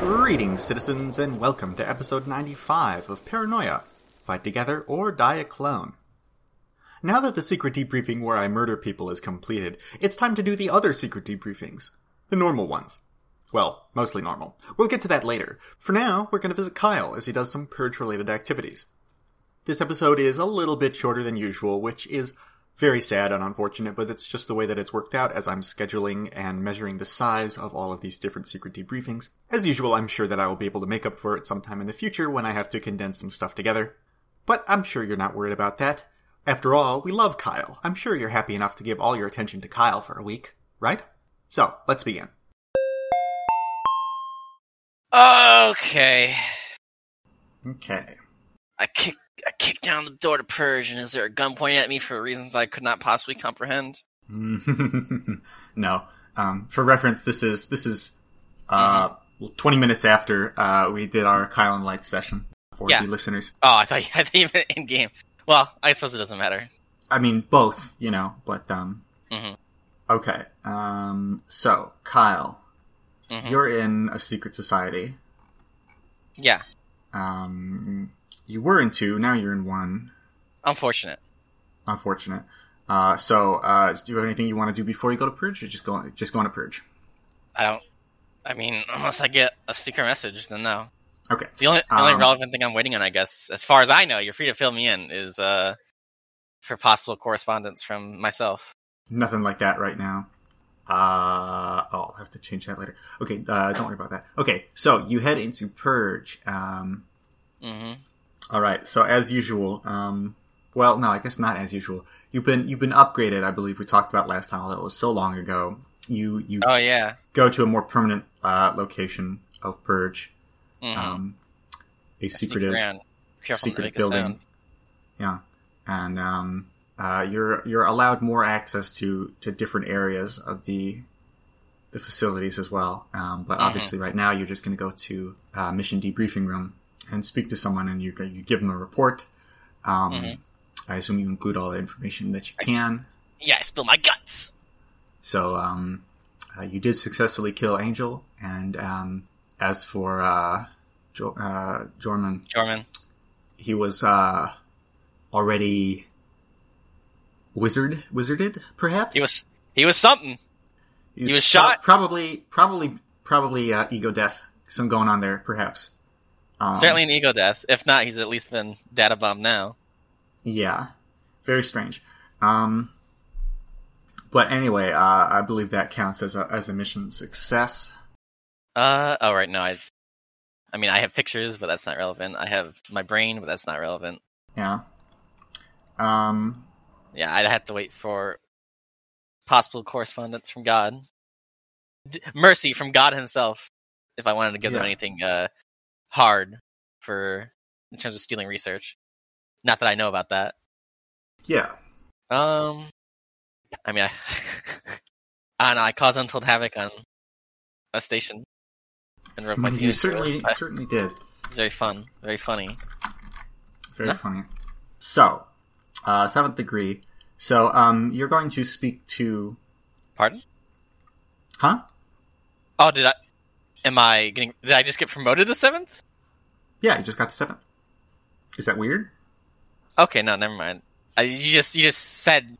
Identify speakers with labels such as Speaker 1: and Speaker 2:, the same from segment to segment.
Speaker 1: Greetings, citizens, and welcome to episode 95 of Paranoia Fight Together or Die a Clone. Now that the secret debriefing where I murder people is completed, it's time to do the other secret debriefings. The normal ones. Well, mostly normal. We'll get to that later. For now, we're going to visit Kyle as he does some purge related activities. This episode is a little bit shorter than usual, which is very sad and unfortunate, but it's just the way that it's worked out as I'm scheduling and measuring the size of all of these different secret debriefings. As usual, I'm sure that I will be able to make up for it sometime in the future when I have to condense some stuff together. But I'm sure you're not worried about that. After all, we love Kyle. I'm sure you're happy enough to give all your attention to Kyle for a week, right? So, let's begin.
Speaker 2: Okay.
Speaker 1: Okay.
Speaker 2: I kick I kicked down the door to Purge, and is there a gun pointing at me for reasons I could not possibly comprehend?
Speaker 1: no. Um, for reference, this is this is uh,
Speaker 2: Mm-hmm.
Speaker 1: 20 minutes after uh, we did our Kyle and Light session for
Speaker 2: Yeah.
Speaker 1: the listeners.
Speaker 2: Oh, I thought I thought you meant in game. Well, I suppose it doesn't matter.
Speaker 1: I mean, both, you know, but um,
Speaker 2: Mhm.
Speaker 1: okay. Um, so Kyle,
Speaker 2: Mhm.
Speaker 1: you're in a secret society.
Speaker 2: Yeah,
Speaker 1: Um, you were in two, now you're in one.
Speaker 2: unfortunate.
Speaker 1: Unfortunate. Uh, so, uh, do you have anything you want to do before you go to purge, or just go just going to purge?
Speaker 2: I don't. I mean, unless I get a secret message, then no.
Speaker 1: Okay.
Speaker 2: The only the only
Speaker 1: Um,
Speaker 2: relevant thing I'm waiting on, I guess, as far as I know, you're free to fill me in, is uh for possible correspondence from myself.
Speaker 1: Nothing like that right now. Uh, oh, I'll have to change that later. Okay, uh, don't worry about that. Okay, so you head into Purge. Um,
Speaker 2: hmm
Speaker 1: all right. So as usual, um, well, no, I guess not as usual. You've been you've been upgraded. I believe we talked about last time. Although it was so long ago. You you
Speaker 2: Oh yeah.
Speaker 1: go to a more permanent uh, location of Purge.
Speaker 2: hmm
Speaker 1: Um, a secretive
Speaker 2: around. Careful not to
Speaker 1: secret building. Yeah, and um, uh, you're you're allowed more access to to different areas of the the facilities as well. Um, but
Speaker 2: Mhm.
Speaker 1: obviously, right now you're just going to go to uh, mission debriefing room and speak to someone, and you you give them a report. Um,
Speaker 2: Mhm.
Speaker 1: I assume you include all the information that you
Speaker 2: I s-
Speaker 1: can.
Speaker 2: Yeah, I spill my guts.
Speaker 1: So um, uh, you did successfully kill Angel, and um, as for uh, jo- uh, Jorman,
Speaker 2: Jorman.
Speaker 1: he was uh, already wizard wizarded perhaps
Speaker 2: He was he was something. He was
Speaker 1: pro-
Speaker 2: shot.
Speaker 1: probably probably probably uh, ego death some going on there perhaps um,
Speaker 2: Certainly an ego death. If not, he's at least been data bombed now.
Speaker 1: yeah very strange um but anyway uh, i believe that counts as a as a mission success
Speaker 2: Uh oh right no I I mean I have pictures but that's not relevant. I have my brain but that's not relevant.
Speaker 1: yeah um
Speaker 2: Yeah, I'd have to wait for possible correspondence from God. D- mercy from God himself if I wanted to give them anything uh hard for in terms of stealing research. Not that I know about that.
Speaker 1: yeah
Speaker 2: Um I mean I I I caused untold havoc on a station and wrote my
Speaker 1: you certainly certainly did
Speaker 2: It's very fun, very funny.
Speaker 1: very
Speaker 2: Huh?
Speaker 1: funny so uh seventh degree so um you're going to speak to
Speaker 2: Pardon?
Speaker 1: huh
Speaker 2: Oh, did I? Am I getting? Did I just get promoted to seventh?
Speaker 1: Yeah, you just got to seventh. Is that weird?
Speaker 2: Okay, no, never mind. Uh, you just you just said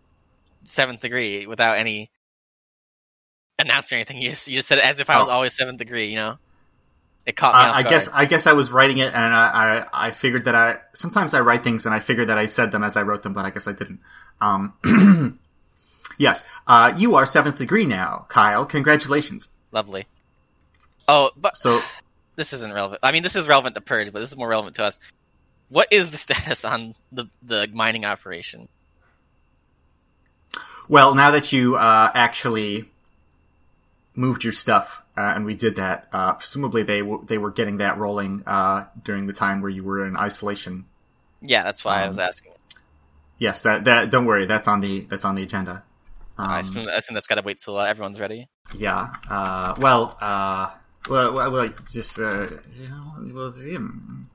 Speaker 2: seventh degree without any announcing anything. You just, you just said it as if I was
Speaker 1: Oh.
Speaker 2: always seventh degree. You know, it caught me.
Speaker 1: I,
Speaker 2: off
Speaker 1: I
Speaker 2: guard.
Speaker 1: guess I guess I was writing it, and I, I I figured that I sometimes I write things and I figured that I said them as I wrote them, but I guess I didn't. Um, yes, uh, you are seventh degree now, Kyle. Congratulations.
Speaker 2: lovely. Oh, but
Speaker 1: So
Speaker 2: this isn't relevant. I mean, this is relevant to Purge, but this is more relevant to us. What is the status on the the mining operation?
Speaker 1: Well, now that you uh, actually moved your stuff, uh, and we did that, uh, presumably they w- they were getting that rolling uh, during the time where you were in isolation.
Speaker 2: Yeah, that's why I
Speaker 1: Um,
Speaker 2: was asking.
Speaker 1: Yes, that that don't worry, that's on the that's on the agenda. Um,
Speaker 2: I assume, I assume that's got to wait till uh, everyone's ready.
Speaker 1: yeah. Uh, well, uh, well, well, well, just uh, you know, well, him.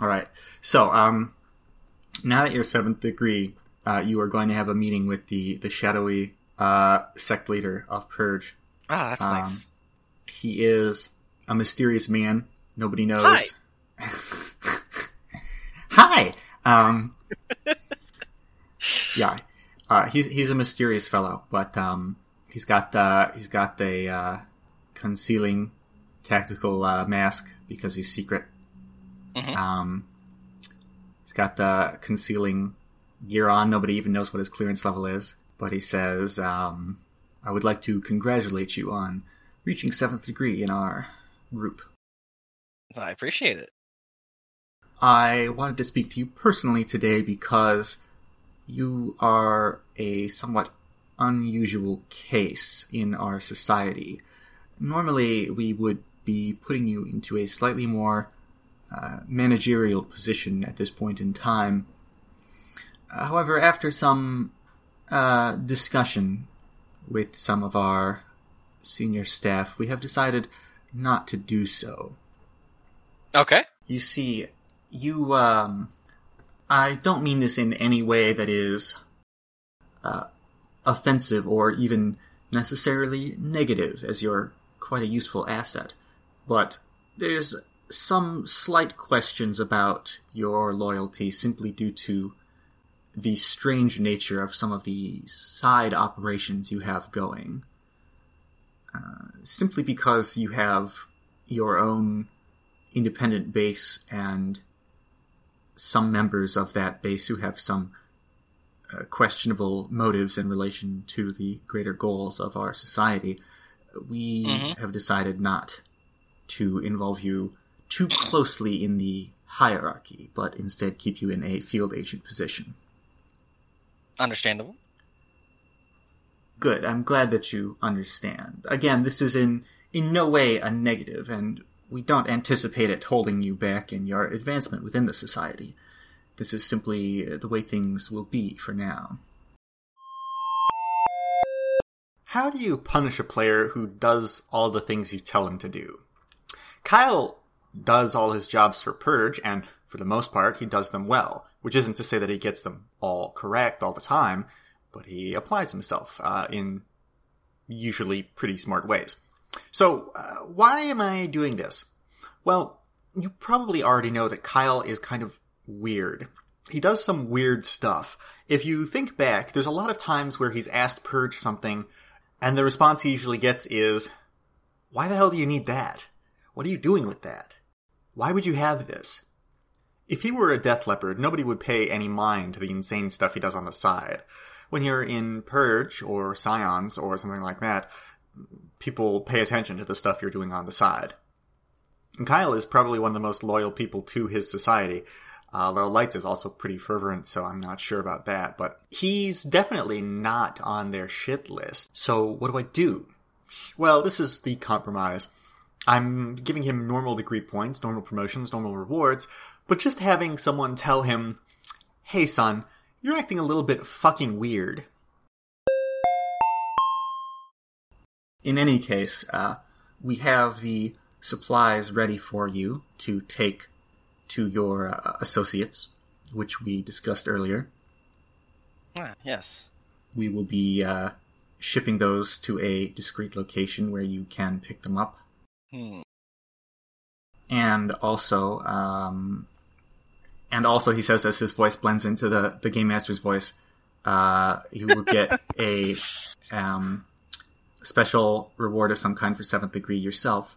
Speaker 1: All right. So, um, now that you're seventh degree, uh, you are going to have a meeting with the the shadowy uh, sect leader of Purge.
Speaker 2: Ah, that's
Speaker 1: Um,
Speaker 2: nice.
Speaker 1: he is a mysterious man. Nobody knows.
Speaker 2: Hi.
Speaker 1: Hi. Um, yeah, uh, he's he's a mysterious fellow, but um, he's got the he's got the uh, concealing tactical uh, mask because he's secret.
Speaker 2: Mhm.
Speaker 1: Um, he's got the concealing gear on. Nobody even knows what his clearance level is. But he says, um, "I would like to congratulate you on reaching seventh degree in our group.
Speaker 2: I appreciate it.
Speaker 1: I wanted to speak to you personally today because you are a somewhat unusual case in our society. Normally, we would be putting you into a slightly more uh, managerial position at this point in time. Uh, however, after some uh, discussion with some of our senior staff, we have decided not to do so.
Speaker 2: Okay.
Speaker 1: You see, you, um, I don't mean this in any way that is, uh, offensive or even necessarily negative, as you're quite a useful asset. But there's some slight questions about your loyalty simply due to the strange nature of some of the side operations you have going. Uh, simply because you have your own independent base and some members of that base who have some uh, questionable motives in relation to the greater goals of our society, we
Speaker 2: Mhm.
Speaker 1: have decided not to involve you too closely in the hierarchy, but instead keep you in a field agent position.
Speaker 2: Understandable.
Speaker 1: Good. I'm glad that you understand. Again, this is in in no way a negative, and we don't anticipate it holding you back in your advancement within the society. This is simply the way things will be for now. How do you punish a player who does all the things you tell him to do? Kyle does all his jobs for Purge, and for the most part, he does them well, which isn't to say that he gets them all correct all the time, but he applies himself uh, in usually pretty smart ways. So, uh, why am I doing this? Well, you probably already know that Kyle is kind of weird. He does some weird stuff. If you think back, there's a lot of times where he's asked Purge something, and the response he usually gets is, Why the hell do you need that? What are you doing with that? Why would you have this? If he were a death leopard, nobody would pay any mind to the insane stuff he does on the side. When you're in Purge or Scions or something like that, people pay attention to the stuff you're doing on the side. And Kyle is probably one of the most loyal people to his society. Uh, Lights is also pretty fervent, so I'm not sure about that. But he's definitely not on their shit list. So what do I do? Well, this is the compromise. I'm giving him normal degree points, normal promotions, normal rewards, but just having someone tell him, hey son, you're acting a little bit fucking weird. In any case, uh, we have the supplies ready for you to take to your uh, associates, which we discussed earlier.
Speaker 2: Ah, yes.
Speaker 1: We will be uh, shipping those to a discreet location where you can pick them up.
Speaker 2: Hmm.
Speaker 1: and also um, and also he says as his voice blends into the the game master's voice uh, he will get a um, special reward of some kind for seventh degree yourself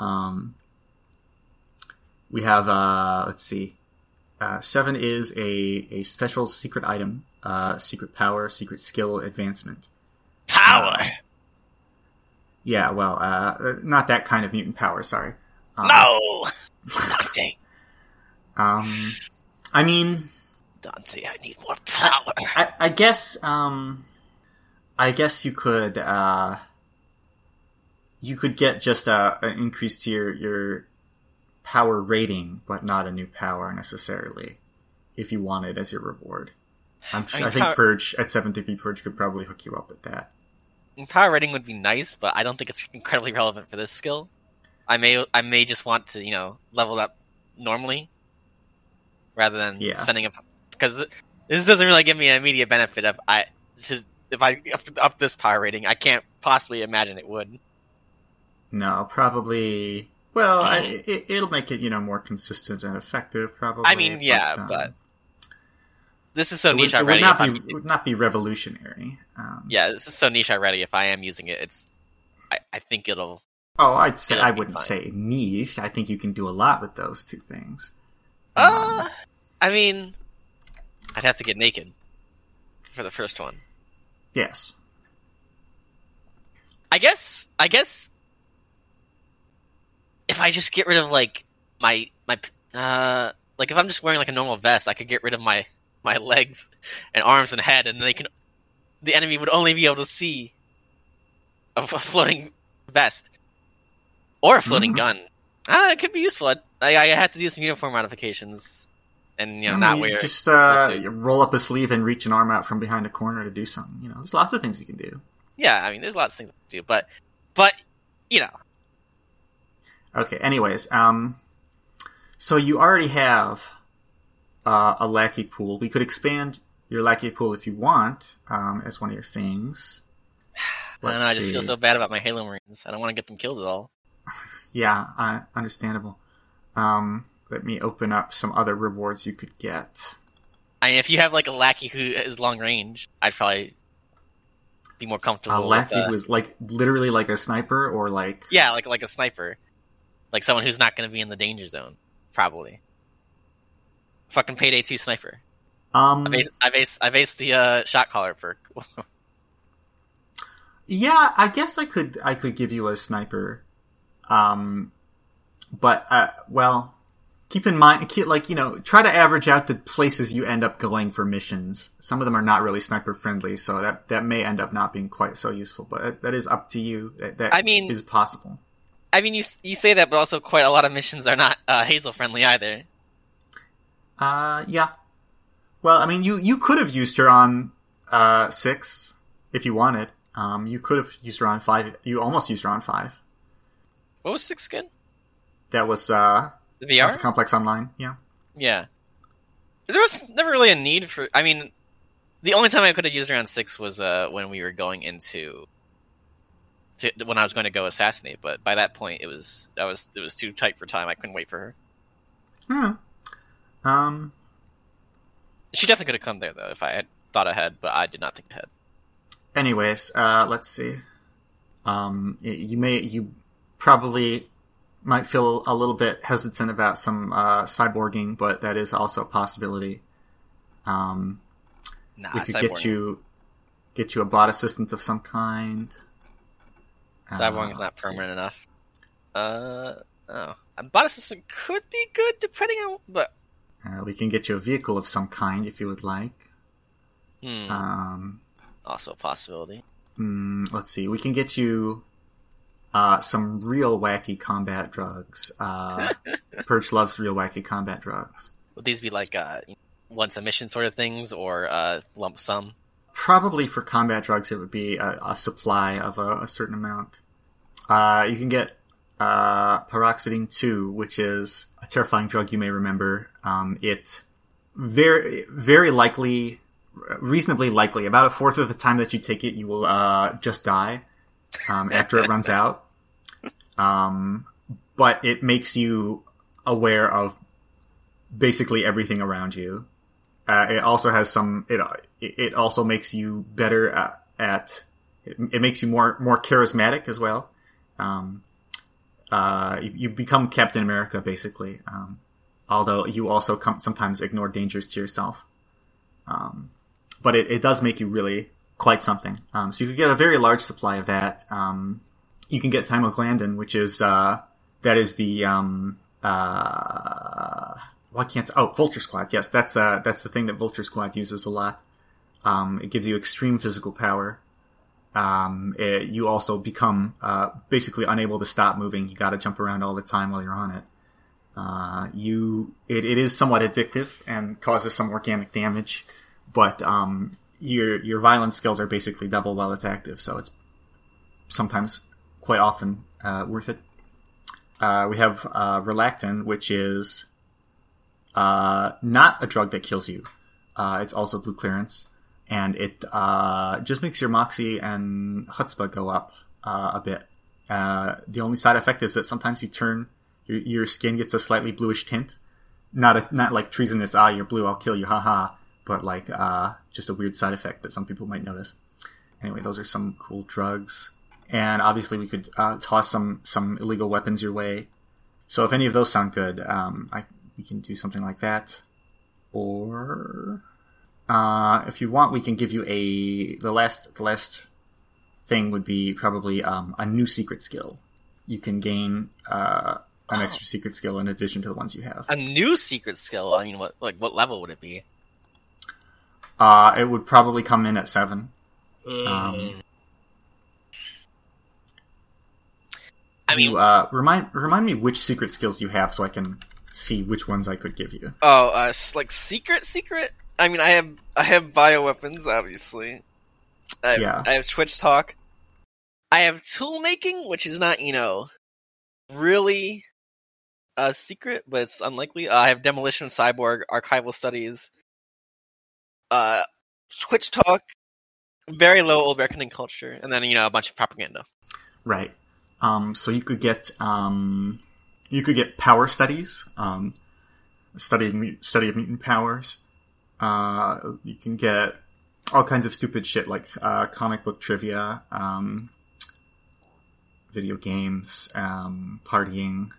Speaker 1: um, we have uh, let's see uh, seven is a, a special secret item uh, secret power secret skill advancement
Speaker 2: Power.
Speaker 1: yeah well uh, not that kind of mutant power sorry um,
Speaker 2: no. Dante.
Speaker 1: Um, I mean,
Speaker 2: Dante, I need more power.
Speaker 1: I, I guess, um, I guess you could, uh, you could get just a, an increase to your, your power rating, but not a new power necessarily, if you want it as your reward. I'm,
Speaker 2: I
Speaker 1: I,
Speaker 2: mean,
Speaker 1: think
Speaker 2: power-
Speaker 1: Purge at 7th degree Purge could probably hook you up with that.
Speaker 2: Power rating would be nice, but I don't think it's incredibly relevant for this skill. I may I may just want to you know level up normally rather than
Speaker 1: Yeah.
Speaker 2: spending a because this doesn't really give me an immediate benefit if I to, if I up, up this power rating. I can't possibly imagine it would.
Speaker 1: No, probably. Well, I, it, it'll make it you know more consistent and effective. Probably.
Speaker 2: I mean, yeah,
Speaker 1: um,
Speaker 2: but this is so
Speaker 1: it would,
Speaker 2: niche
Speaker 1: it would
Speaker 2: already.
Speaker 1: not be it would not be revolutionary. Um,
Speaker 2: yeah, this is so niche already. If I am using it, it's. I, I think it'll.
Speaker 1: Oh, I'd say I wouldn't
Speaker 2: fine.
Speaker 1: say niche. I think you can do a lot with those two things.
Speaker 2: Uh, I mean, I'd have to get naked for the first one.
Speaker 1: Yes.
Speaker 2: I guess. I guess. If I just get rid of like my my uh like if I'm just wearing like a normal vest, I could get rid of my my legs and arms and head, and they can the enemy would only be able to see a, a floating vest or a floating
Speaker 1: Mhm.
Speaker 2: gun. Ah, it could be useful. I, I, I had to do some uniform modifications, and you know, not wear.
Speaker 1: just uh, roll up a sleeve and reach an arm out from behind a corner to do something. You know, there's lots of things you can do.
Speaker 2: Yeah, I mean, there's lots of things to do, but but you know,
Speaker 1: Okay. Anyways, um, so you already have uh, a lackey pool. We could expand your lackey pool if you want um, as one of your things.
Speaker 2: I don't know. I just feel so bad about my Halo Marines. I don't want to get them killed at all.
Speaker 1: Yeah, uh, understandable. Um, let me open up some other rewards you could get.
Speaker 2: I mean, if you have like a lackey who is long range, I'd probably be more comfortable.
Speaker 1: A
Speaker 2: with,
Speaker 1: lackey
Speaker 2: uh,
Speaker 1: was like literally like a sniper, or like
Speaker 2: yeah, like like a sniper, like someone who's not going to be in the danger zone, probably. Fucking payday two sniper.
Speaker 1: um,
Speaker 2: I base I base I base the uh, shot caller perk.
Speaker 1: Yeah, I guess I could I could give you a sniper. Um but uh well, keep in mind keep, like, you know, try to average out the places you end up going for missions. Some of them are not really sniper friendly, so that that may end up not being quite so useful, but that, that is up to you. That, that
Speaker 2: I mean-
Speaker 1: is possible.
Speaker 2: I mean, you you say that, but also quite a lot of missions are not uh, Hazel friendly either.
Speaker 1: Uh yeah. Well, I mean, you you could have used her on uh 6 if you wanted. Um you could have used her on 5. You almost used her on 5.
Speaker 2: What was six skin?
Speaker 1: That was uh
Speaker 2: The VR.
Speaker 1: Complex Online, yeah.
Speaker 2: Yeah. There was never really a need for. I mean, the only time I could have used her on six was uh, when we were going into. To, when I was going to go assassinate, but by that point it was that was it was too tight for time. I couldn't wait for her.
Speaker 1: Hmm. Um.
Speaker 2: She definitely could have come there though if I had thought ahead, but I did not think ahead.
Speaker 1: Anyways, uh, let's see. Um, you may you probably might feel a little bit hesitant about some uh, cyborging, but that is also a possibility. Um,
Speaker 2: Nah,
Speaker 1: we could
Speaker 2: cyborg.
Speaker 1: get you get you a bot assistant of some kind.
Speaker 2: Cyborg is
Speaker 1: Uh,
Speaker 2: not
Speaker 1: let's see.
Speaker 2: permanent enough. Uh oh, a bot assistant could be good depending on, but
Speaker 1: Uh, we can get you a vehicle of some kind if you would like.
Speaker 2: hmm,
Speaker 1: Um,
Speaker 2: also a possibility.
Speaker 1: Mm, let's see. We can get you uh, some real wacky combat drugs. Uh, Purge loves real wacky combat drugs.
Speaker 2: Would these be like uh, once a mission sort of things or uh, lump sum?
Speaker 1: Probably for combat drugs, it would be a, a supply of a, a certain amount. Uh, you can get uh, paroxetine 2, which is a terrifying drug you may remember. Um, it very, very likely, reasonably likely, about a fourth of the time that you take it, you will uh, just die um, after it runs out. Um, but it makes you aware of basically everything around you. Uh, it also has some. It it also makes you better at. at it, it makes you more more charismatic as well. Um, uh, you, you become Captain America basically. Um, although you also come, sometimes ignore dangers to yourself. Um, but it, it does make you really quite something. Um, so you could get a very large supply of that. Um, you can get thymoglandin, which is uh, that is the um, uh, why can't oh Vulture Squad? Yes, that's the that's the thing that Vulture Squad uses a lot. Um, it gives you extreme physical power. Um, it- you also become uh, basically unable to stop moving. You got to jump around all the time while you're on it. Uh, you it, it is somewhat addictive and causes some organic damage, but um, your your violence skills are basically double while it's active, so it's sometimes quite often uh, worth it. Uh, we have uh, Relactin, which is uh, not a drug that kills you. Uh, it's also blue clearance, and it uh, just makes your moxie and chutzpah go up uh, a bit Uh, the only side effect is that sometimes you turn your, your skin gets a slightly bluish tint. Not a, not like treasonous. Ah, you're blue. I'll kill you. Haha. But like uh, just a weird side effect that some people might notice. Anyway, those are some cool drugs, and obviously we could uh, toss some some illegal weapons your way. So if any of those sound good, um, I we can do something like that, or uh, if you want, we can give you a the last the last thing would be probably um, a new secret skill. You can gain uh, an
Speaker 2: Oh.
Speaker 1: extra secret skill in addition to the ones you have.
Speaker 2: A new secret skill. I mean, what like what level would it be?
Speaker 1: Uh, it would probably come in at seven.
Speaker 2: Mm.
Speaker 1: Um,
Speaker 2: I mean,
Speaker 1: you, uh, remind remind me which secret skills you have so I can see which ones I could give you.
Speaker 3: Oh, uh, like secret, secret. I mean, I have I have bioweapons, obviously. I have,
Speaker 1: Yeah.
Speaker 3: I have Twitch talk.
Speaker 2: I have tool making, which is not you know really a secret, but it's unlikely. Uh, I have demolition, cyborg, archival studies, uh, Twitch talk, very low old reckoning culture, and then you know a bunch of propaganda.
Speaker 1: Right. Um, so you could get um, you could get power studies, um, study of study of mutant powers. Uh, you can get all kinds of stupid shit like uh, comic book trivia, um, video games, um, partying.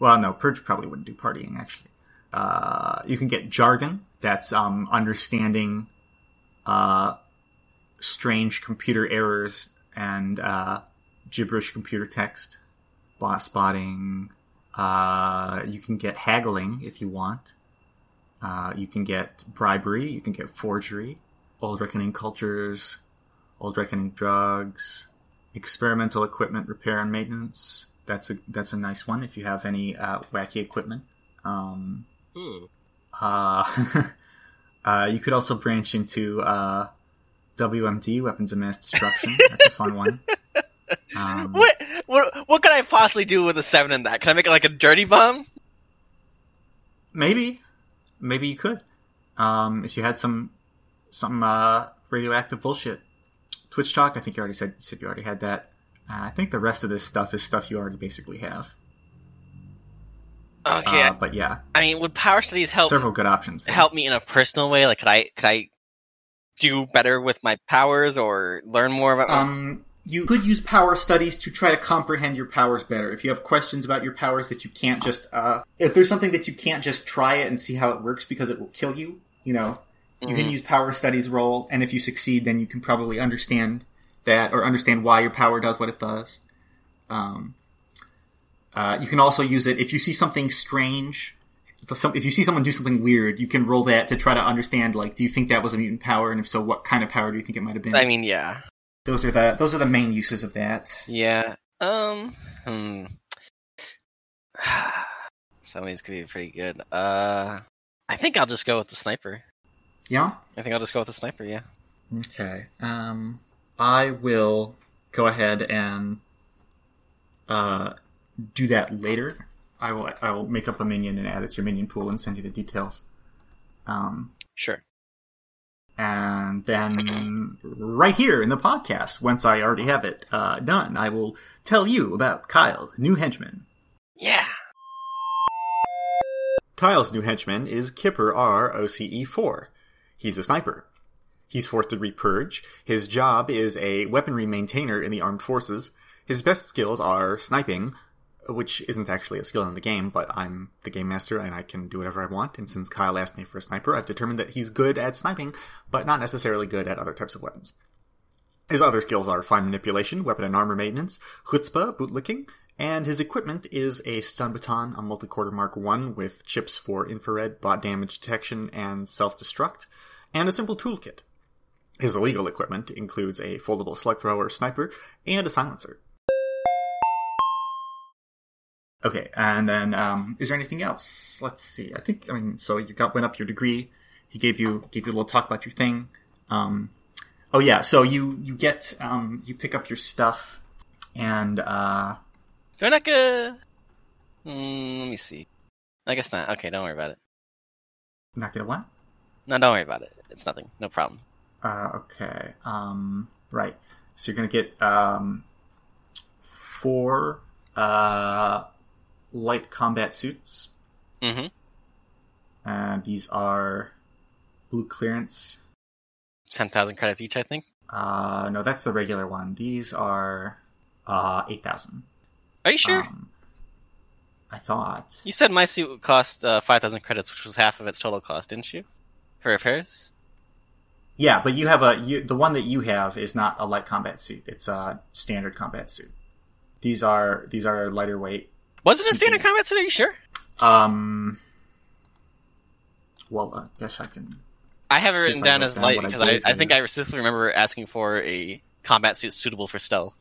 Speaker 1: Well, no, Purge probably wouldn't do partying actually. Uh, you can get jargon. That's um, understanding uh, strange computer errors and uh, gibberish computer text, bot spotting. Uh, you can get haggling if you want. Uh, you can get bribery. You can get forgery. Old reckoning cultures, old reckoning drugs, experimental equipment repair and maintenance. That's a that's a nice one if you have any uh, wacky equipment. Um,
Speaker 2: Hmm.
Speaker 1: uh, uh, you could also branch into uh, WMD, weapons of mass destruction. That's a fun one. Um,
Speaker 2: What what what could I possibly do with a seven in that? Can I make it like a dirty bomb?
Speaker 1: Maybe, maybe you could. Um, if you had some some uh, radioactive bullshit. Twitch talk. I think you already said said you already had that. Uh, I think the rest of this stuff is stuff you already basically have.
Speaker 2: Okay,
Speaker 1: Uh, but yeah,
Speaker 2: I mean, would power studies help
Speaker 1: several good options.
Speaker 2: help me in a personal way? Like, could I could I do better with my powers or learn more about? my-
Speaker 1: Um, you could use power studies to try to comprehend your powers better. If you have questions about your powers that you can't just, uh, if there's something that you can't just try it and see how it works because it will kill you, you know, you can
Speaker 2: Mhm.
Speaker 1: use power studies roll, and if you succeed, then you can probably understand that or understand why your power does what it does. Um, uh, you can also use it if you see something strange. So some, if you see someone do something weird, you can roll that to try to understand. Like, do you think that was a mutant power, and if so, what kind of power do you think it might have been?
Speaker 2: I mean, yeah,
Speaker 1: Those are the those are the main uses of that.
Speaker 2: yeah. Um, hmm. Some of these could be pretty good. Uh, I think I'll just go with the sniper.
Speaker 1: Yeah.
Speaker 2: I think I'll just go with the sniper. Yeah.
Speaker 1: Okay. Um, I will go ahead and uh, do that later. I will I will make up a minion and add it to your minion pool and send you the details. Um,
Speaker 2: Sure.
Speaker 1: And then right here in the podcast, once I already have it uh, done, I will tell you about Kyle, the new henchman.
Speaker 2: Yeah.
Speaker 1: Kyle's new henchman is Kipper R OCE4. He's a sniper. He's fourth degree purge. His job is a weaponry maintainer in the armed forces. His best skills are sniping, which isn't actually a skill in the game, but I'm the game master and I can do whatever I want. And since Kyle asked me for a sniper, I've determined that he's good at sniping, but not necessarily good at other types of weapons. His other skills are fine manipulation, weapon and armor maintenance, chutzpah, bootlicking, and his equipment is a stun baton, a multicorder Mark 1 with chips for infrared, bot damage detection, and self-destruct, and a simple toolkit. His illegal equipment includes a foldable slug thrower sniper and a silencer. Okay, and then um, is there anything else? Let's see. I think I mean, so you got went up your degree. He gave you gave you a little talk about your thing. Um, oh yeah, so you you get um, you pick up your stuff, and uh,
Speaker 2: I not gonna. Mm, let me see. I guess not. Okay, don't worry about it.
Speaker 1: not gonna what?
Speaker 2: No, don't worry about it. It's nothing. No problem.
Speaker 1: Uh, okay. Um, right. So you're gonna get um, four uh, light combat suits.
Speaker 2: Mm-hmm.
Speaker 1: Uh, these are blue clearance.
Speaker 2: Ten thousand credits each, I think.
Speaker 1: Uh, no, that's the regular one. These are uh, eight thousand.
Speaker 2: Are you sure?
Speaker 1: Um, I thought.
Speaker 2: you said my suit would cost uh, five thousand credits, which was half of its total cost, didn't you? For repairs.
Speaker 1: Yeah, but you have a you, the one that you have is not a light combat suit. It's a standard combat suit. These are these are lighter weight.
Speaker 2: Was it a standard combat suit? Are you sure?
Speaker 1: Um. Well, I guess I can.
Speaker 2: I have it written down as light
Speaker 1: what I
Speaker 2: because I, I think I specifically remember asking for a combat suit suitable for stealth.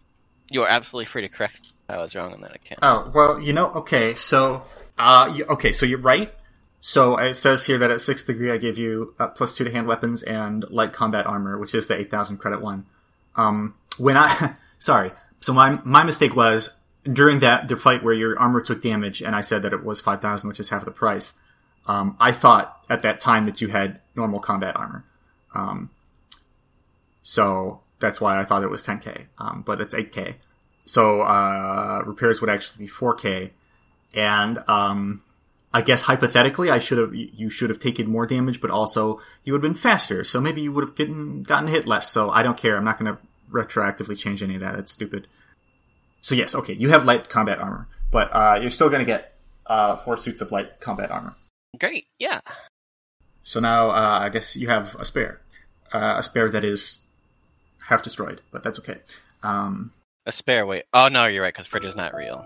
Speaker 2: You are absolutely free to correct. I was wrong on that account.
Speaker 1: Oh well, you know. Okay, so uh, you, okay, so you're right. So it says here that at sixth degree, I give you uh, plus two to hand weapons and light combat armor, which is the eight thousand credit one. Um, when I sorry, so my my mistake was during that the fight where your armor took damage, and I said that it was five thousand, which is half the price. Um, I thought at that time that you had normal combat armor. Um, so that's why I thought it was 10k, um, but it's 8k. So uh, repairs would actually be 4k, and um, I guess hypothetically, I should have you should have taken more damage, but also you would have been faster. So maybe you would have gotten gotten hit less. So I don't care. I'm not going to retroactively change any of that. That's stupid. So yes, okay, you have light combat armor, but uh, you're still going to get uh, four suits of light combat armor.
Speaker 2: Great, yeah.
Speaker 1: So now uh, I guess you have a spare, uh, a spare that is half destroyed, but that's okay. Um,
Speaker 2: A spare weight. Oh no, you're right because Fridge not real.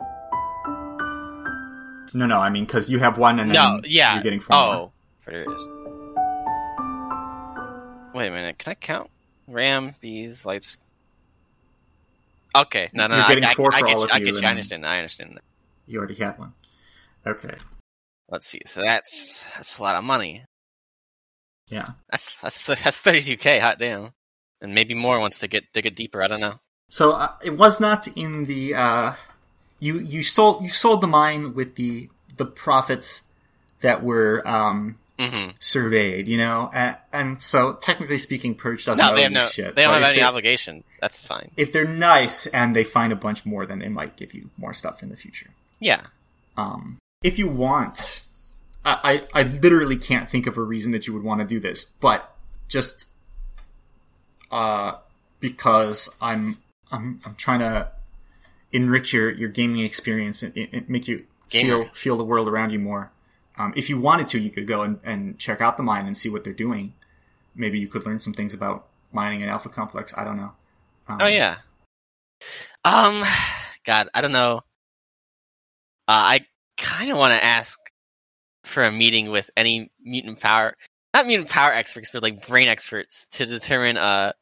Speaker 1: no, no, I mean because you have one and then
Speaker 2: No, yeah.
Speaker 1: you're getting four
Speaker 2: oh, is. Wait a minute. Can I count? Ram, bees, lights. Okay, no, no,
Speaker 1: You're
Speaker 2: no.
Speaker 1: getting
Speaker 2: I, I,
Speaker 1: four
Speaker 2: I,
Speaker 1: for
Speaker 2: get
Speaker 1: all
Speaker 2: you.
Speaker 1: of
Speaker 2: I
Speaker 1: you,
Speaker 2: get you. I understand. I understand.
Speaker 1: You already had one. Okay,
Speaker 2: Let's see. So that's that's a lot of money.
Speaker 1: yeah.
Speaker 2: That's that's that's thirty two k. Hot damn. And maybe more once to get dig it deeper. I don't know.
Speaker 1: So uh, it was not in the uh, you you sold you sold the mine with the the profits that were um,
Speaker 2: hmm
Speaker 1: surveyed, you know, and, and so technically speaking, Purge doesn't
Speaker 2: No, they have no.
Speaker 1: shit.
Speaker 2: They don't have any obligation. That's fine.
Speaker 1: If they're nice and they find a bunch more, then they might give you more stuff in the future.
Speaker 2: Yeah.
Speaker 1: Um, if you want, I, I I literally can't think of a reason that you would want to do this, but just uh, because I'm I'm I'm trying to enrich your, your gaming experience and, and make you feel feel the world around you more. Um, if you wanted to, you could go and, and check out the mine and see what they're doing. Maybe you could learn some things about mining an alpha complex. I don't know. Um,
Speaker 2: Oh yeah. Um, God, I don't know. Uh, I kind of want to ask for a meeting with any mutant power, not mutant power experts, but like brain experts to determine, uh,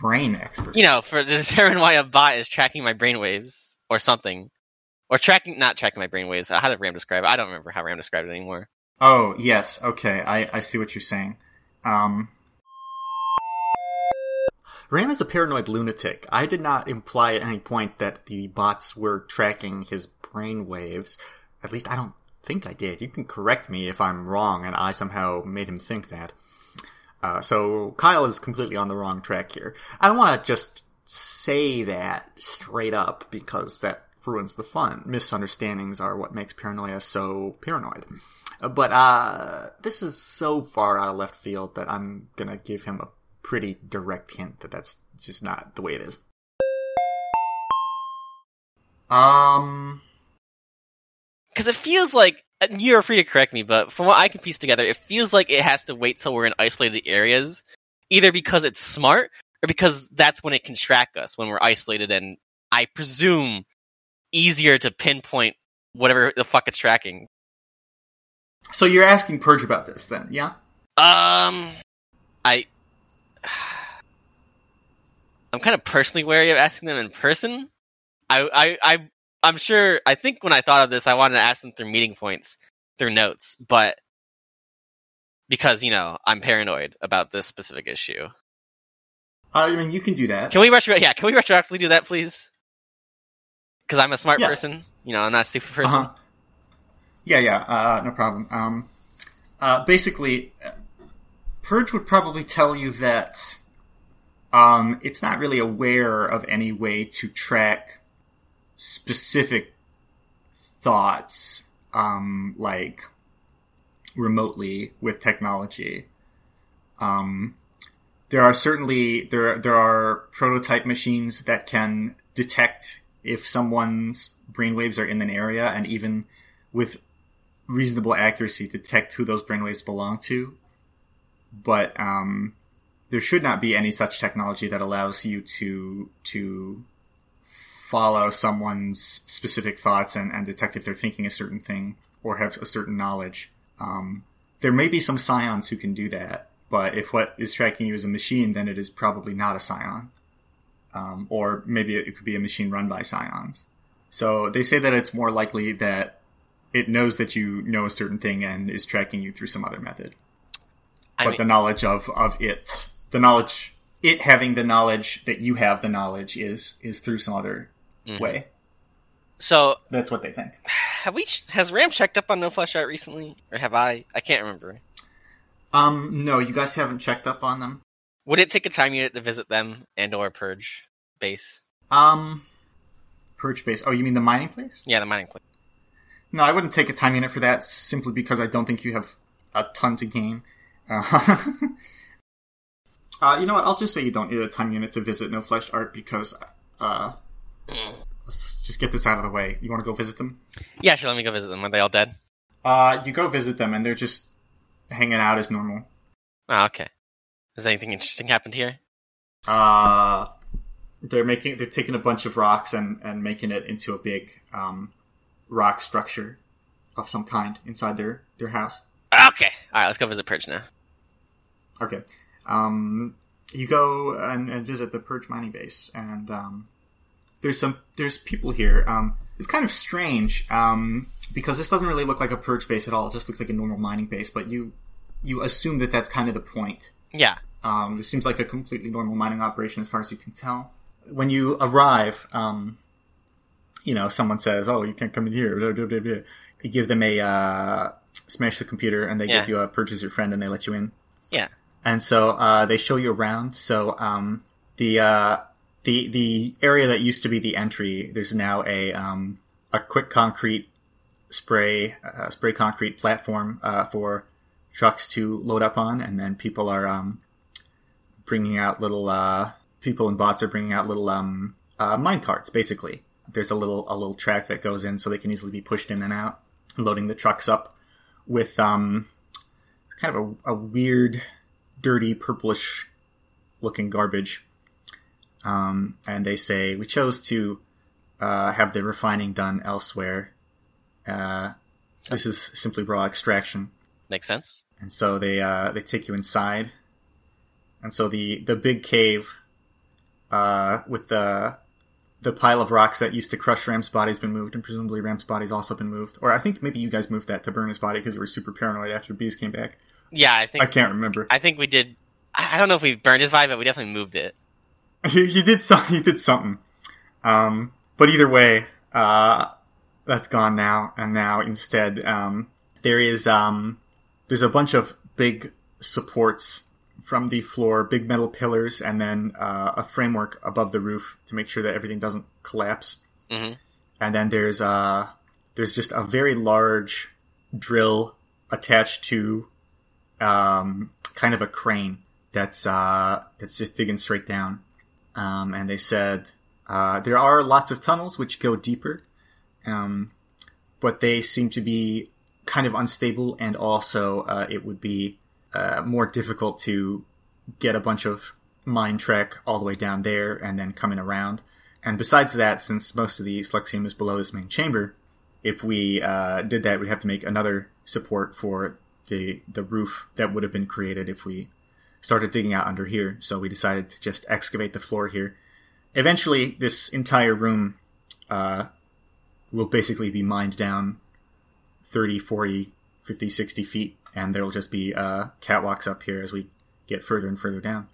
Speaker 1: brain experts.
Speaker 2: you know, for to determine why a bot is tracking my brainwaves or something, or tracking, not tracking my brainwaves. How did Ram describe it? I don't remember how Ram described it anymore.
Speaker 1: Oh yes, okay. I, I see what you're saying. Um, Ram is a paranoid lunatic. I did not imply at any point that the bots were tracking his brain waves. At least I don't think I did. You can correct me if I'm wrong and I somehow made him think that. Uh, so Kyle is completely on the wrong track here. I don't want to just say that straight up because that ruins the fun. Misunderstandings are what makes paranoia so paranoid. Uh, But uh, this is so far out of left field that I'm gonna give him a pretty direct hint that that's just not the way it is. Um,
Speaker 2: Because it feels like you're free to correct me, but from what I can piece together, it feels like it has to wait till we're in isolated areas, either because it's smart or because that's when it can track us when we're isolated, and I presume easier to pinpoint whatever the fuck it's tracking.
Speaker 1: so you're asking Purge about this then, yeah?
Speaker 2: Um, I, I'm kind of personally wary of asking them in person. I, I, I, I'm sure. I think when I thought of this, I wanted to ask them through meeting points, through notes, but because you know I'm paranoid about this specific issue.
Speaker 1: I mean, you can do that.
Speaker 2: Can we retro? Yeah, can we retroactively do that, please? Because I'm a smart
Speaker 1: Yeah.
Speaker 2: person. You know, I'm not a stupid person.
Speaker 1: Uh-huh. Yeah, yeah, uh, no problem. Um, uh, basically, uh, Purge would probably tell you that um, it's not really aware of any way to track specific thoughts, um, like remotely with technology. Um, there are certainly there there are prototype machines that can detect if someone's brainwaves are in an area, and even with reasonable accuracy, detect who those brainwaves belong to. But um, there should not be any such technology that allows you to to follow someone's specific thoughts and, and detect if they're thinking a certain thing or have a certain knowledge. Um, there may be some scions who can do that, but if what is tracking you is a machine, then it is probably not a scion. Um, or maybe it could be a machine run by scions. So they say that it's more likely that it knows that you know a certain thing and is tracking you through some other method.
Speaker 2: I
Speaker 1: but
Speaker 2: mean-
Speaker 1: the knowledge of, of it, the knowledge, it having the knowledge that you have the knowledge is is through some other
Speaker 2: Mhm.
Speaker 1: way.
Speaker 2: So
Speaker 1: That's what they think.
Speaker 2: have we? Has Ram checked up on No Flesh Out recently, or have I? I can't remember.
Speaker 1: Um, no, you guys haven't checked up on them.
Speaker 2: Would it take a time unit to visit them and or purge base?
Speaker 1: Um, Purge base. Oh, you mean the mining place?
Speaker 2: Yeah, the mining place.
Speaker 1: No, I wouldn't take a time unit for that simply because I don't think you have a ton to gain. Uh, uh, you know what? I'll just say you don't need a time unit to visit No Flesh Art because, uh, let's just get this out of the way. You want to go visit them?
Speaker 2: Yeah, sure. Let me go visit them. Are they all dead?
Speaker 1: Uh, you go visit them and they're just hanging out as normal.
Speaker 2: Oh, okay. Has anything interesting happened here?
Speaker 1: Uh, they're making, they're taking a bunch of rocks and, and making it into a big, um, rock structure of some kind inside their, their house.
Speaker 2: Okay. All right. Let's go visit Purge now.
Speaker 1: Okay. Um, you go and, and visit the Purge mining base, and um, there's some there's people here. Um, it's kind of strange um, because this doesn't really look like a Purge base at all. It just looks like a normal mining base, but you you assume that that's kind of the point.
Speaker 2: Yeah.
Speaker 1: Um, this seems like a completely normal mining operation as far as you can tell. When you arrive, um, you know, someone says, "Oh, you can't come in here." Blah, blah, blah, blah. You give them a uh, smash the computer, and they
Speaker 2: Yeah.
Speaker 1: give you a purchase your friend, and they let you in.
Speaker 2: Yeah.
Speaker 1: And so uh, they show you around. So um, the uh, the the area that used to be the entry, there's now a um, a quick concrete spray uh, spray concrete platform uh, for trucks to load up on, and then people are um, bringing out little uh, people and bots are bringing out little um, uh, mine carts. Basically, there's a little a little track that goes in, so they can easily be pushed in and out, loading the trucks up with um, kind of a, a weird, dirty, purplish looking garbage. Um, and they say we chose to uh, have the refining done elsewhere. Uh, this is simply raw extraction
Speaker 2: Makes sense.
Speaker 1: and so they uh, they take you inside, and so the the big cave, uh, with the the pile of rocks that used to crush Ram's body has been moved, and presumably Ram's body's also been moved. Or I think maybe you guys moved that to burn his body because you were super paranoid after bees came back.
Speaker 2: Yeah, I think
Speaker 1: I can't remember.
Speaker 2: I think we did. I don't know if we burned his body, but we definitely moved it.
Speaker 1: he, he did some, he did something. Um, but either way, uh, that's gone now, and now instead, um, there is, um, there's a bunch of big supports from the floor, big metal pillars, and then, uh, a framework above the roof to make sure that everything doesn't collapse.
Speaker 2: Mhm.
Speaker 1: And then there's, uh, there's just a very large drill attached to, um, kind of a crane that's, uh, that's just digging straight down um, and they said uh, there are lots of tunnels which go deeper, um, but they seem to be kind of unstable, and also uh, it would be uh, more difficult to get a bunch of mine track all the way down there and then coming around. And besides that, since most of the Sluxium is below this main chamber, if we uh, did that, we'd have to make another support for the the roof that would have been created if we started digging out under here, so we decided to just excavate the floor here. Eventually, this entire room uh, will basically be mined down 30, 40, 50, 60 feet, and there will just be uh, catwalks up here as we get further and further down.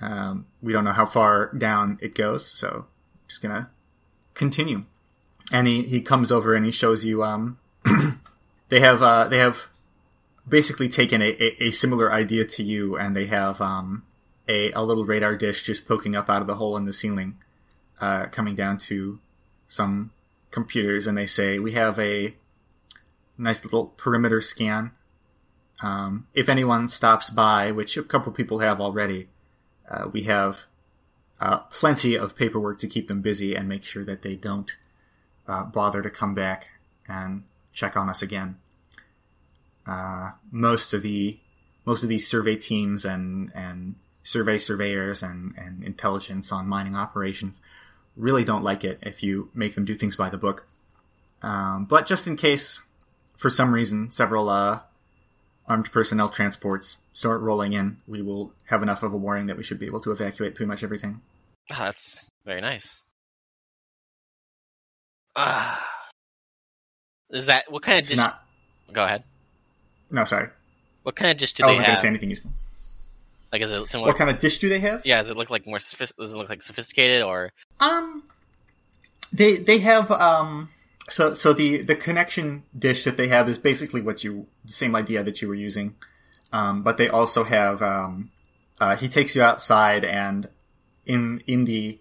Speaker 1: Um, we don't know how far down it goes, so just gonna continue. And he, he comes over and he shows you um, they have uh, they have basically taken a, a, a similar idea to you, and they have um, a, a little radar dish just poking up out of the hole in the ceiling, uh, coming down to some computers and they say we have a nice little perimeter scan. Um, if anyone stops by, which a couple people have already, uh, we have uh, plenty of paperwork to keep them busy and make sure that they don't uh, bother to come back and check on us again. Uh, most of the most of these survey teams and and survey surveyors and, and intelligence on mining operations really don't like it if you make them do things by the book. Um, but just in case, for some reason, several uh, armed personnel transports start rolling in, we will have enough of a warning that we should be able to evacuate pretty much everything.
Speaker 2: Ah, that's very nice. Ah, is that what kind of dish?
Speaker 1: Not,
Speaker 2: Go ahead.
Speaker 1: no, sorry.
Speaker 2: What kind of dish do
Speaker 1: I
Speaker 2: they have?
Speaker 1: I wasn't going to say anything useful.
Speaker 2: Like, is it similar?
Speaker 1: What kind of dish do they have?
Speaker 2: yeah, does it look like more? Does it look like sophisticated or?
Speaker 1: Um, they they have um. So so the the connection dish that they have is basically what you same idea that you were using, um. But they also have um. Uh, he takes you outside and in in the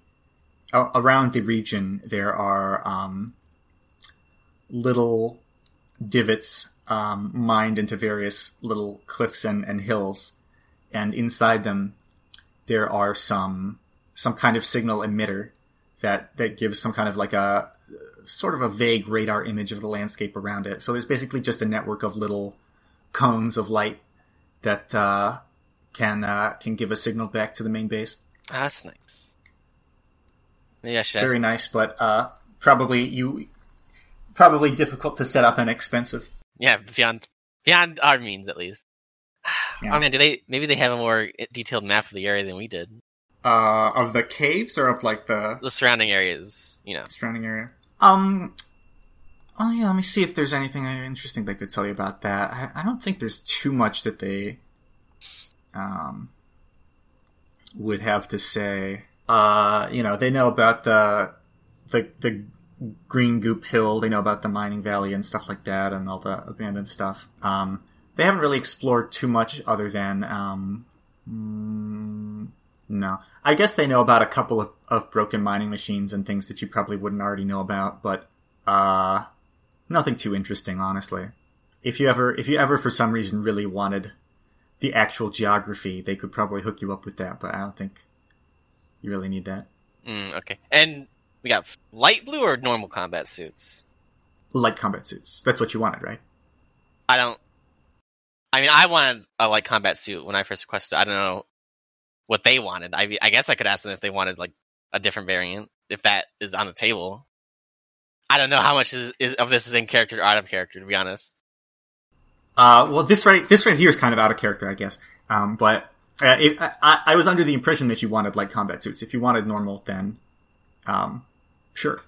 Speaker 1: uh, around the region there are um little divots um, mined into various little cliffs and, and hills, and inside them there are some some kind of signal emitter that that gives some kind of like a sort of a vague radar image of the landscape around it. So there's basically just a network of little cones of light that uh, can uh, can give a signal back to the main base.
Speaker 2: Ah, that's nice. Maybe I should.
Speaker 1: Very
Speaker 2: Ask,
Speaker 1: nice, but uh, probably you probably difficult to set up and expensive.
Speaker 2: yeah, beyond beyond our means at least.
Speaker 1: Yeah.
Speaker 2: Oh man, do they? Maybe they have a more detailed map of the area than we did.
Speaker 1: Uh, of the caves or of like the
Speaker 2: The surrounding areas, you know.
Speaker 1: surrounding area. Um. Oh yeah, let me see if there's anything interesting they could tell you about that. I, I don't think there's too much that they um would have to say. Uh, you know, they know about the the the Green Goop Hill. They know about the mining valley and stuff like that, and all the abandoned stuff. Um, they haven't really explored too much other than um, mm, no. I guess they know about a couple of, of broken mining machines and things that you probably wouldn't already know about, but uh, nothing too interesting, honestly. If you ever, if you ever for some reason really wanted the actual geography, they could probably hook you up with that, but I don't think you really need that.
Speaker 2: Mm, okay, and we got light blue or normal combat suits.
Speaker 1: Light combat suits. That's what you wanted, right?
Speaker 2: I don't. I mean, I wanted a light combat suit when I first requested. I don't know what they wanted. I, I guess I could ask them if they wanted like a different variant, if that is on the table. I don't know how much is, is of this is in character or out of character, to be honest.
Speaker 1: Uh, well, this right, this right here is kind of out of character, I guess. Um, but uh, it, I, I was under the impression that you wanted light combat suits. If you wanted normal, then, um, sure.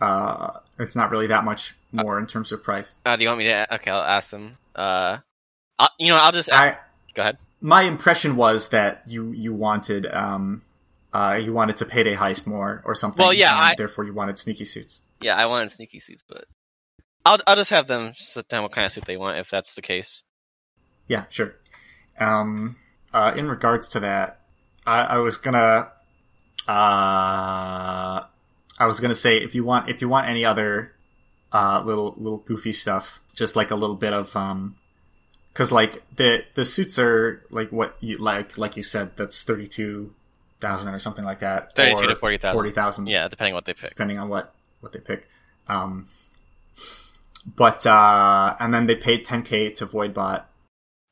Speaker 1: Uh, it's not really that much more in terms of price.
Speaker 2: Uh, do you want me to? Okay, I'll ask them. Uh, I'll, you know, I'll just
Speaker 1: I,
Speaker 2: go ahead.
Speaker 1: My impression was that you you wanted um, uh, you wanted to payday heist more or something.
Speaker 2: Well, yeah, I-
Speaker 1: therefore you wanted sneaky suits.
Speaker 2: Yeah, I wanted sneaky suits, but I'll I'll just have them sit down what kind of suit they want if that's the case.
Speaker 1: Yeah, sure. Um, uh, in regards to that, I, I was gonna, uh, I was gonna say if you want, if you want any other, uh, little little goofy stuff, just like a little bit of, um, because like the the suits are like what you like, like you said, that's thirty two thousand or something like that.
Speaker 2: 32 to 40,000.
Speaker 1: Forty thousand.
Speaker 2: Yeah, depending on what they pick.
Speaker 1: depending on what what they pick. Um, but uh, and then they paid 10k to Voidbot.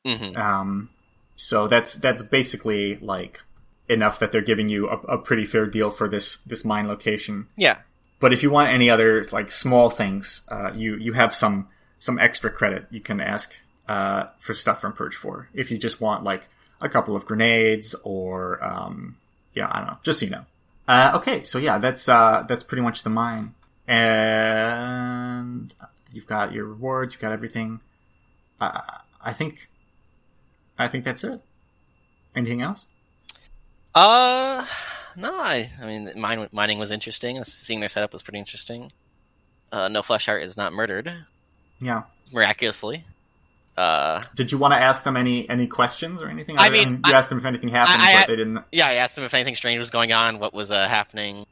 Speaker 2: hmm
Speaker 1: Um, so that's that's basically like enough that they're giving you a, a pretty fair deal for this this mine location.
Speaker 2: Yeah,
Speaker 1: But if you want any other like small things, uh, you you have some some extra credit you can ask uh, for stuff from Purge Four. If you just want like a couple of grenades or um, yeah, I don't know, just so you know. Uh, okay, so yeah, that's uh, that's pretty much the mine, and you've got your rewards, you've got everything. Uh, I think, I think that's it. Anything else?
Speaker 2: Uh, no, I, I mean, mine, mining was interesting. Seeing their setup was pretty interesting. Uh, no flesh art is not murdered
Speaker 1: Yeah.
Speaker 2: miraculously. Uh,
Speaker 1: Did you want to ask them any any questions or anything?
Speaker 2: I mean,
Speaker 1: you
Speaker 2: I-
Speaker 1: asked them if anything happened,
Speaker 2: I- I-
Speaker 1: but they didn't.
Speaker 2: yeah, I asked them if anything strange was going on, what was uh, happening.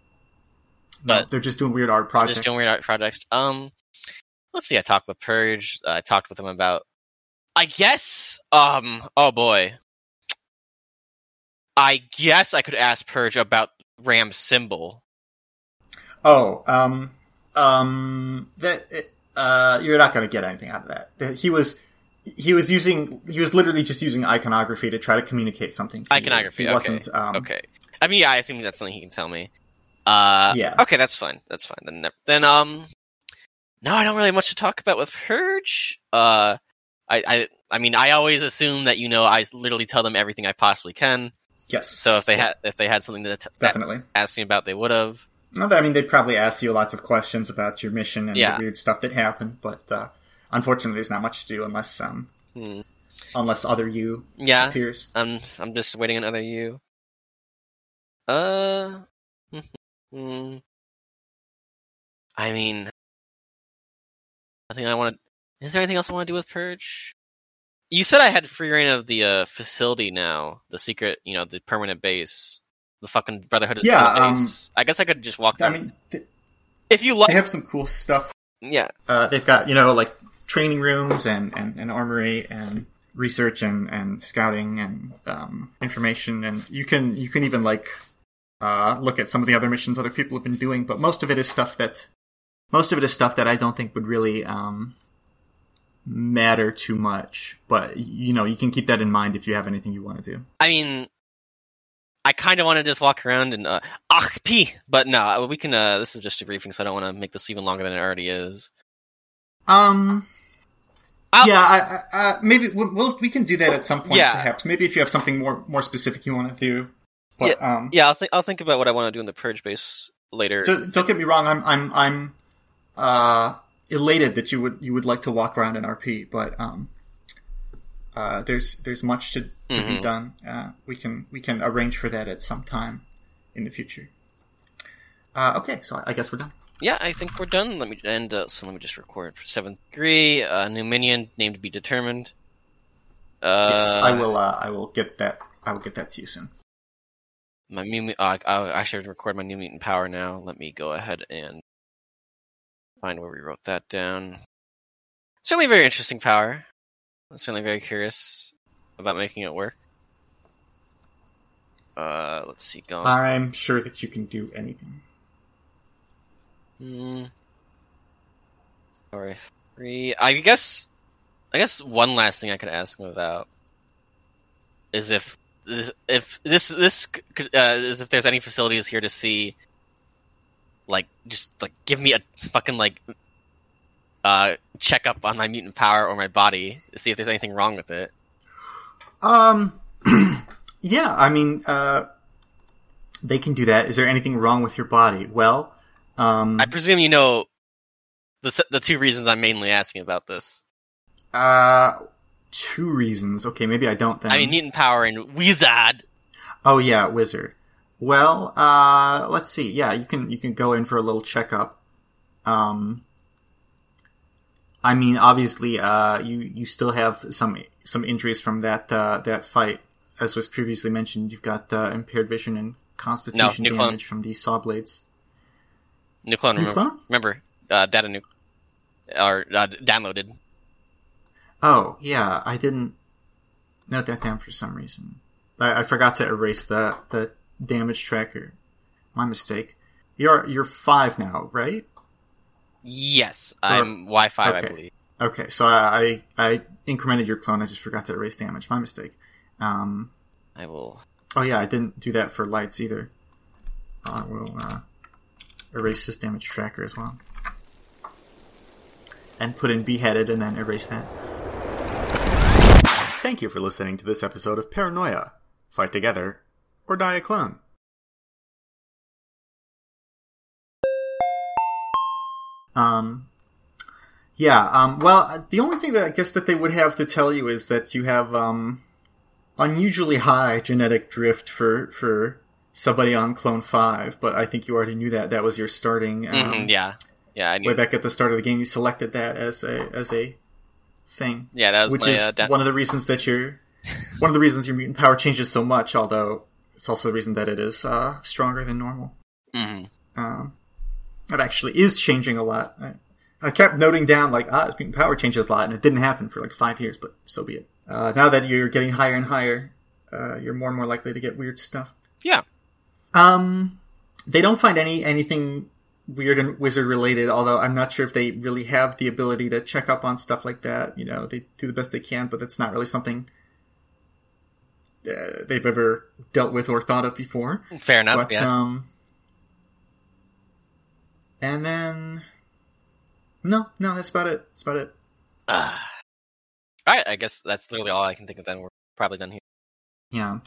Speaker 1: No,
Speaker 2: But-
Speaker 1: they're just doing weird art projects.
Speaker 2: just doing weird art projects. Um, let's see. I talked with Purge. I talked with him about. I guess. Um. Oh boy. I guess I could ask Purge about Ram's symbol.
Speaker 1: Oh, um, um, that uh, you're not going to get anything out of that. That He was, he was using, he was literally just using iconography to try to communicate something. To you.
Speaker 2: Iconography,
Speaker 1: He
Speaker 2: okay.
Speaker 1: wasn't. Um,
Speaker 2: Okay. I mean, yeah. I assume that's something he can tell me. Uh.
Speaker 1: Yeah.
Speaker 2: Okay, that's fine. That's fine. Then. Then. Um. No, I don't really have much to talk about with Purge. Uh. I. I. I mean, I always assume that you know I literally tell them everything I possibly can.
Speaker 1: Yes.
Speaker 2: So if they had if they had something to t-
Speaker 1: definitely.
Speaker 2: ask me about, they would have.
Speaker 1: Well, I mean, they'd probably ask you lots of questions about your mission and
Speaker 2: Yeah.
Speaker 1: the weird stuff that happened, but uh, unfortunately, there's not much to do unless um,
Speaker 2: Hmm.
Speaker 1: unless other you
Speaker 2: Yeah,
Speaker 1: appears.
Speaker 2: I'm I'm just waiting on other you. Uh, hmm. I mean, I think I want to. Is there anything else I want to do with Purge? You said I had free reign of the uh, facility now, the secret, you know, the permanent base, the fucking Brotherhood of
Speaker 1: Yeah, um,
Speaker 2: base. I guess I could just walk.
Speaker 1: I
Speaker 2: Down.
Speaker 1: mean, th-
Speaker 2: if you like, they
Speaker 1: have some cool stuff.
Speaker 2: yeah,
Speaker 1: Uh, they've got you know like training rooms and and, and armory and research and and scouting and um, information, and you can you can even like uh, look at some of the other missions other people have been doing, but most of it is stuff that most of it is stuff that I don't think would really um, matter too much. But you know, you can keep that in mind if you have anything you want to do.
Speaker 2: I mean, I kind of want to just walk around and uh, p, but no, we can. Uh, this is just a briefing, so I don't want to make this even longer than it already is.
Speaker 1: Um.
Speaker 2: I'll-
Speaker 1: yeah, I, I, uh, maybe we'll, we'll we can do that at some point.
Speaker 2: Yeah.
Speaker 1: perhaps maybe if you have something more more specific you want to do. But um,
Speaker 2: Yeah, I'll think. I'll think about what I want to do in the purge base later.
Speaker 1: don't, don't get me wrong. I'm I'm I'm uh, elated that you would you would like to walk around in RP, but um, uh, there's there's much to, to be
Speaker 2: Mhm.
Speaker 1: done. Uh, we can we can arrange for that at some time in the future. Uh, okay, so I guess we're done.
Speaker 2: Yeah, I think we're done. Let me end. uh, so let me just record for seventh degree. Uh, new minion name to be determined. Uh,
Speaker 1: yes, I will. Uh, I will get that. I will get that to you soon.
Speaker 2: My new. Uh, I should record my new mutant power now. Let me go ahead and find where we wrote that down. Certainly, a very interesting power. I'm certainly very curious about making it work. Uh, let's see. Go.
Speaker 1: I'm sure that you can do anything.
Speaker 2: Hmm. Or three. I guess. I guess one last thing I could ask him about is if if this this uh, is if there's any facilities here to see, like just like give me a fucking like uh checkup on my mutant power or my body to see if there's anything wrong with it.
Speaker 1: Um, yeah, I mean, uh, they can do that. Is there anything wrong with your body? Well, um,
Speaker 2: I presume you know the the two reasons I'm mainly asking about this.
Speaker 1: uh, two reasons. Okay, maybe I don't then.
Speaker 2: I mean, mutant power and wizard.
Speaker 1: oh yeah, wizard. Well, uh, let's see. Yeah, you can you can go in for a little checkup. Um, I mean, obviously, uh, you you still have some some injuries from that uh, that fight, as was previously mentioned. You've got uh, impaired vision and constitution
Speaker 2: clone.
Speaker 1: damage from the saw blades.
Speaker 2: New clone. Remember,
Speaker 1: clone?
Speaker 2: remember uh, data new or uh, downloaded.
Speaker 1: Oh yeah, I didn't note that down for some reason. I, I forgot to erase the the damage tracker. My mistake. You're you're five now, right?
Speaker 2: Yes, I'm Wi-Fi, I believe.
Speaker 1: Okay, so I, I I incremented your clone. I just forgot to erase damage. My mistake. Um.
Speaker 2: I will.
Speaker 1: Oh yeah, I didn't do that for lights either. I will uh, erase this damage tracker as well, and put in beheaded, and then erase that. Thank you for listening to this episode of Paranoia. Fight together, or die a clone. Um, yeah. Um, well, the only thing that I guess that they would have to tell you is that you have um, unusually high genetic drift for for somebody on Clone Five. But I think you already knew that. That was your starting. Um,
Speaker 2: Mhm, yeah, yeah, I knew.
Speaker 1: Way back at the start of the game, you selected that as a as a thing,
Speaker 2: Yeah, that was
Speaker 1: which
Speaker 2: my.
Speaker 1: is
Speaker 2: uh, da-
Speaker 1: one of the reasons that your one of the reasons your mutant power changes so much. Although it's also the reason that it is uh, stronger than normal.
Speaker 2: Mhm.
Speaker 1: Um, That actually is changing a lot. I, I kept noting down like ah, mutant power changes a lot, and it didn't happen for like five years, but so be it. Uh, now that you're getting higher and higher, uh, you're more and more likely to get weird stuff.
Speaker 2: Yeah.
Speaker 1: Um, they don't find any anything weird and wizard related. Although I'm not sure if they really have the ability to check up on stuff like that. You know, they do the best they can, but it's not really something uh, they've ever dealt with or thought of before.
Speaker 2: Fair enough.
Speaker 1: But
Speaker 2: yeah.
Speaker 1: um, and then no, no, that's about it. That's about it.
Speaker 2: Ah. all right. I guess that's literally all I can think of. Then we're probably done here.
Speaker 1: Yeah.